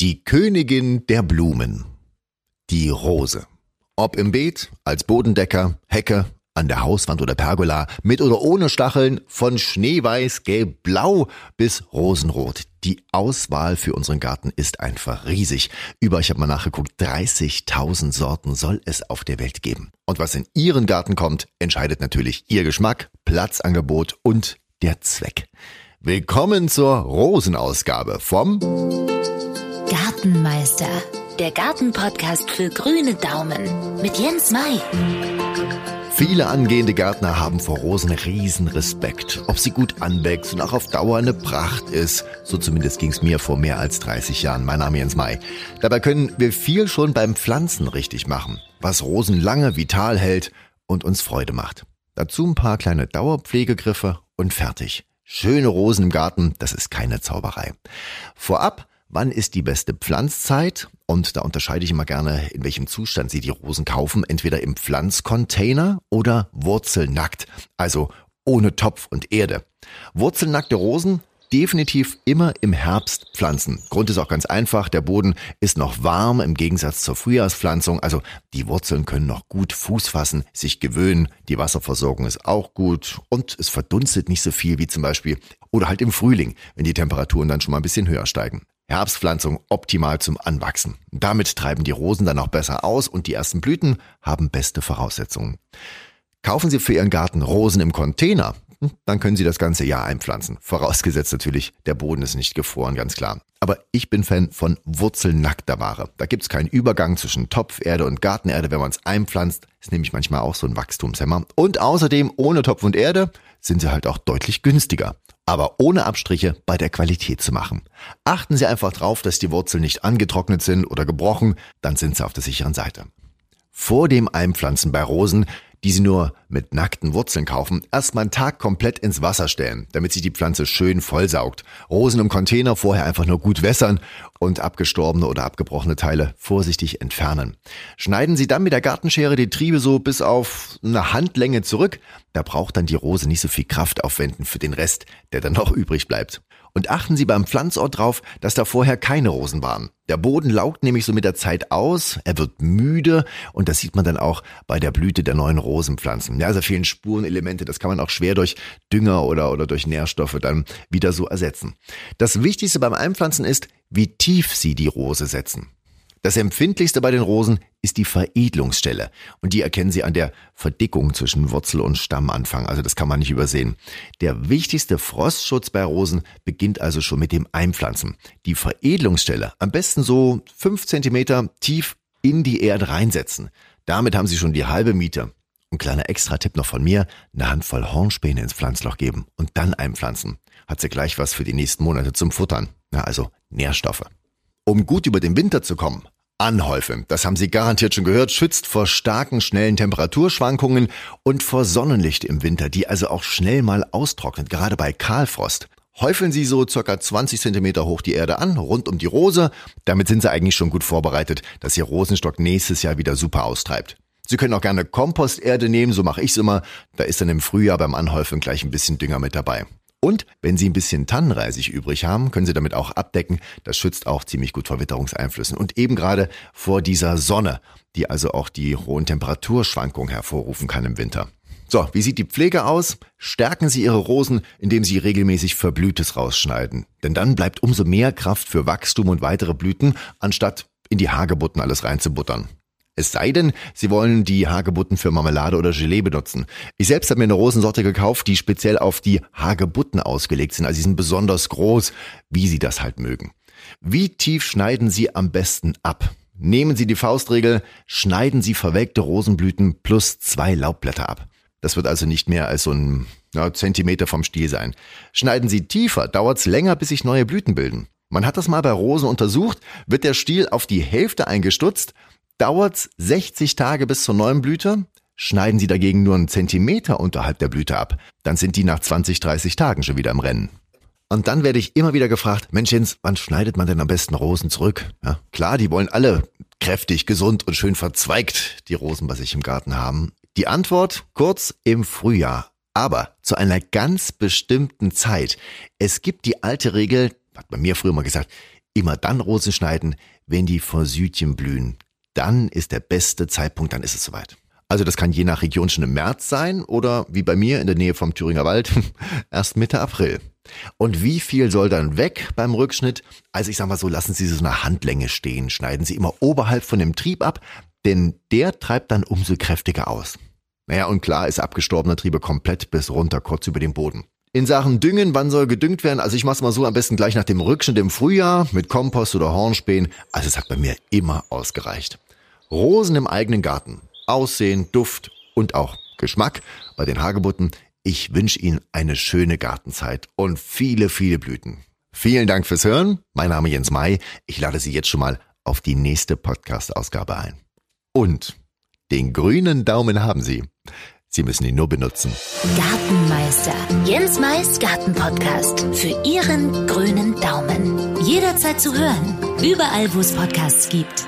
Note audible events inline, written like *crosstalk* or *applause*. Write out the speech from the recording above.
Die Königin der Blumen. Die Rose. Ob im Beet, als Bodendecker, Hecke, an der Hauswand oder Pergola, mit oder ohne Stacheln, von schneeweiß, gelb, blau bis rosenrot. Die Auswahl für unseren Garten ist einfach riesig. Über, ich habe mal nachgeguckt, 30.000 Sorten soll es auf der Welt geben. Und was in Ihren Garten kommt, entscheidet natürlich Ihr Geschmack, Platzangebot und der Zweck. Willkommen zur Rosenausgabe vom Gartenmeister, der Gartenpodcast für grüne Daumen mit Jens Mai. Viele angehende Gärtner haben vor Rosen riesen Respekt. Ob sie gut anwächst und auch auf Dauer eine Pracht ist. So zumindest ging es mir vor mehr als 30 Jahren. Mein Name Jens Mai. Dabei können wir viel schon beim Pflanzen richtig machen, was Rosen lange vital hält und uns Freude macht. Dazu ein paar kleine Dauerpflegegriffe und fertig. Schöne Rosen im Garten, das ist keine Zauberei. Vorab Wann ist die beste Pflanzzeit? Und da unterscheide ich immer gerne, in welchem Zustand Sie die Rosen kaufen. Entweder im Pflanzcontainer oder wurzelnackt. Also ohne Topf und Erde. Wurzelnackte Rosen definitiv immer im Herbst pflanzen. Grund ist auch ganz einfach, der Boden ist noch warm im Gegensatz zur Frühjahrspflanzung, also die Wurzeln können noch gut Fuß fassen, sich gewöhnen, die Wasserversorgung ist auch gut und es verdunstet nicht so viel wie zum Beispiel oder halt im Frühling, wenn die Temperaturen dann schon mal ein bisschen höher steigen. Herbstpflanzung optimal zum Anwachsen. Damit treiben die Rosen dann auch besser aus und die ersten Blüten haben beste Voraussetzungen. Kaufen Sie für Ihren Garten Rosen im Container, hm, dann können Sie das ganze Jahr einpflanzen. Vorausgesetzt natürlich, der Boden ist nicht gefroren, ganz klar. Aber ich bin Fan von wurzelnackter Ware. Da gibt's keinen Übergang zwischen Topferde und Gartenerde, wenn man es einpflanzt. Ist nämlich manchmal auch so ein Wachstumshemmer. Und außerdem, ohne Topf und Erde, sind sie halt auch deutlich günstiger aber ohne Abstriche bei der Qualität zu machen. Achten Sie einfach drauf, dass die Wurzeln nicht angetrocknet sind oder gebrochen, dann sind Sie auf der sicheren Seite. Vor dem Einpflanzen bei Rosen die sie nur mit nackten Wurzeln kaufen, erstmal einen Tag komplett ins Wasser stellen, damit sich die Pflanze schön vollsaugt. Rosen im Container vorher einfach nur gut wässern und abgestorbene oder abgebrochene Teile vorsichtig entfernen. Schneiden Sie dann mit der Gartenschere die Triebe so bis auf eine Handlänge zurück. Da braucht dann die Rose nicht so viel Kraft aufwenden für den Rest, der dann noch *laughs* übrig bleibt. Und achten Sie beim Pflanzort drauf, dass da vorher keine Rosen waren. Der Boden laugt nämlich so mit der Zeit aus, er wird müde und das sieht man dann auch bei der Blüte der neuen Rosenpflanzen. Ja, also fehlen Spurenelemente, das kann man auch schwer durch Dünger oder, oder durch Nährstoffe dann wieder so ersetzen. Das Wichtigste beim Einpflanzen ist, wie tief Sie die Rose setzen. Das empfindlichste bei den Rosen ist die Veredelungsstelle. Und die erkennen Sie an der Verdickung zwischen Wurzel und Stammanfang. Also das kann man nicht übersehen. Der wichtigste Frostschutz bei Rosen beginnt also schon mit dem Einpflanzen. Die Veredelungsstelle am besten so fünf Zentimeter tief in die Erde reinsetzen. Damit haben Sie schon die halbe Miete. Ein kleiner Extra-Tipp noch von mir, eine Handvoll Hornspäne ins Pflanzloch geben und dann einpflanzen. Hat sie gleich was für die nächsten Monate zum Futtern. Ja, also Nährstoffe. Um gut über den Winter zu kommen, Anhäufe, das haben Sie garantiert schon gehört, schützt vor starken, schnellen Temperaturschwankungen und vor Sonnenlicht im Winter, die also auch schnell mal austrocknet, gerade bei Kahlfrost. Häufeln Sie so circa 20 Zentimeter hoch die Erde an, rund um die Rose. Damit sind Sie eigentlich schon gut vorbereitet, dass Ihr Rosenstock nächstes Jahr wieder super austreibt. Sie können auch gerne Komposterde nehmen, so mache ich's immer. Da ist dann im Frühjahr beim Anhäufen gleich ein bisschen Dünger mit dabei. Und wenn Sie ein bisschen Tannenreisig übrig haben, können Sie damit auch abdecken. Das schützt auch ziemlich gut vor Witterungseinflüssen. Und eben gerade vor dieser Sonne, die also auch die hohen Temperaturschwankungen hervorrufen kann im Winter. So, wie sieht die Pflege aus? Stärken Sie Ihre Rosen, indem Sie regelmäßig Verblühtes rausschneiden. Denn dann bleibt umso mehr Kraft für Wachstum und weitere Blüten, anstatt in die Hagebutten alles reinzubuttern. Es sei denn, Sie wollen die Hagebutten für Marmelade oder Gelee benutzen. Ich selbst habe mir eine Rosensorte gekauft, die speziell auf die Hagebutten ausgelegt sind. Also sie sind besonders groß, wie Sie das halt mögen. Wie tief schneiden Sie am besten ab? Nehmen Sie die Faustregel, schneiden Sie verwelkte Rosenblüten plus zwei Laubblätter ab. Das wird also nicht mehr als so ein ja, Zentimeter vom Stiel sein. Schneiden Sie tiefer, dauert's länger, bis sich neue Blüten bilden. Man hat das mal bei Rosen untersucht, wird der Stiel auf die Hälfte eingestutzt, Dauert's 60 Tage bis zur neuen Blüte? Schneiden Sie dagegen nur einen Zentimeter unterhalb der Blüte ab, dann sind die nach 20, 30 Tagen schon wieder im Rennen. Und dann werde ich immer wieder gefragt, Mensch Jens, wann schneidet man denn am besten Rosen zurück? Ja, klar, die wollen alle kräftig, gesund und schön verzweigt, die Rosen bei sich im Garten haben. Die Antwort kurz im Frühjahr, aber zu einer ganz bestimmten Zeit. Es gibt die alte Regel, hat man mir früher mal gesagt, immer dann Rosen schneiden, wenn die Forsythien blühen. Dann ist der beste Zeitpunkt, dann ist es soweit. Also das kann je nach Region schon im März sein oder wie bei mir in der Nähe vom Thüringer Wald *laughs* erst Mitte April. Und wie viel soll dann weg beim Rückschnitt? Also ich sag mal so, lassen Sie so eine Handlänge stehen, schneiden Sie immer oberhalb von dem Trieb ab, denn der treibt dann umso kräftiger aus. Naja, und klar ist abgestorbener Triebe komplett bis runter kurz über dem Boden. In Sachen Düngen, wann soll gedüngt werden? Also ich mach's mal so, am besten gleich nach dem Rückschnitt im Frühjahr mit Kompost oder Hornspänen. Also es hat bei mir immer ausgereicht. Rosen im eigenen Garten. Aussehen, Duft und auch Geschmack bei den Hagebutten. Ich wünsche Ihnen eine schöne Gartenzeit und viele, viele Blüten. Vielen Dank fürs Hören. Mein Name Jens May. Ich lade Sie jetzt schon mal auf die nächste Podcast-Ausgabe ein. Und den grünen Daumen haben Sie. Sie müssen ihn nur benutzen. Gartenmeister. Jens Mays Gartenpodcast. Für Ihren grünen Daumen. Jederzeit zu hören. Überall, wo es Podcasts gibt.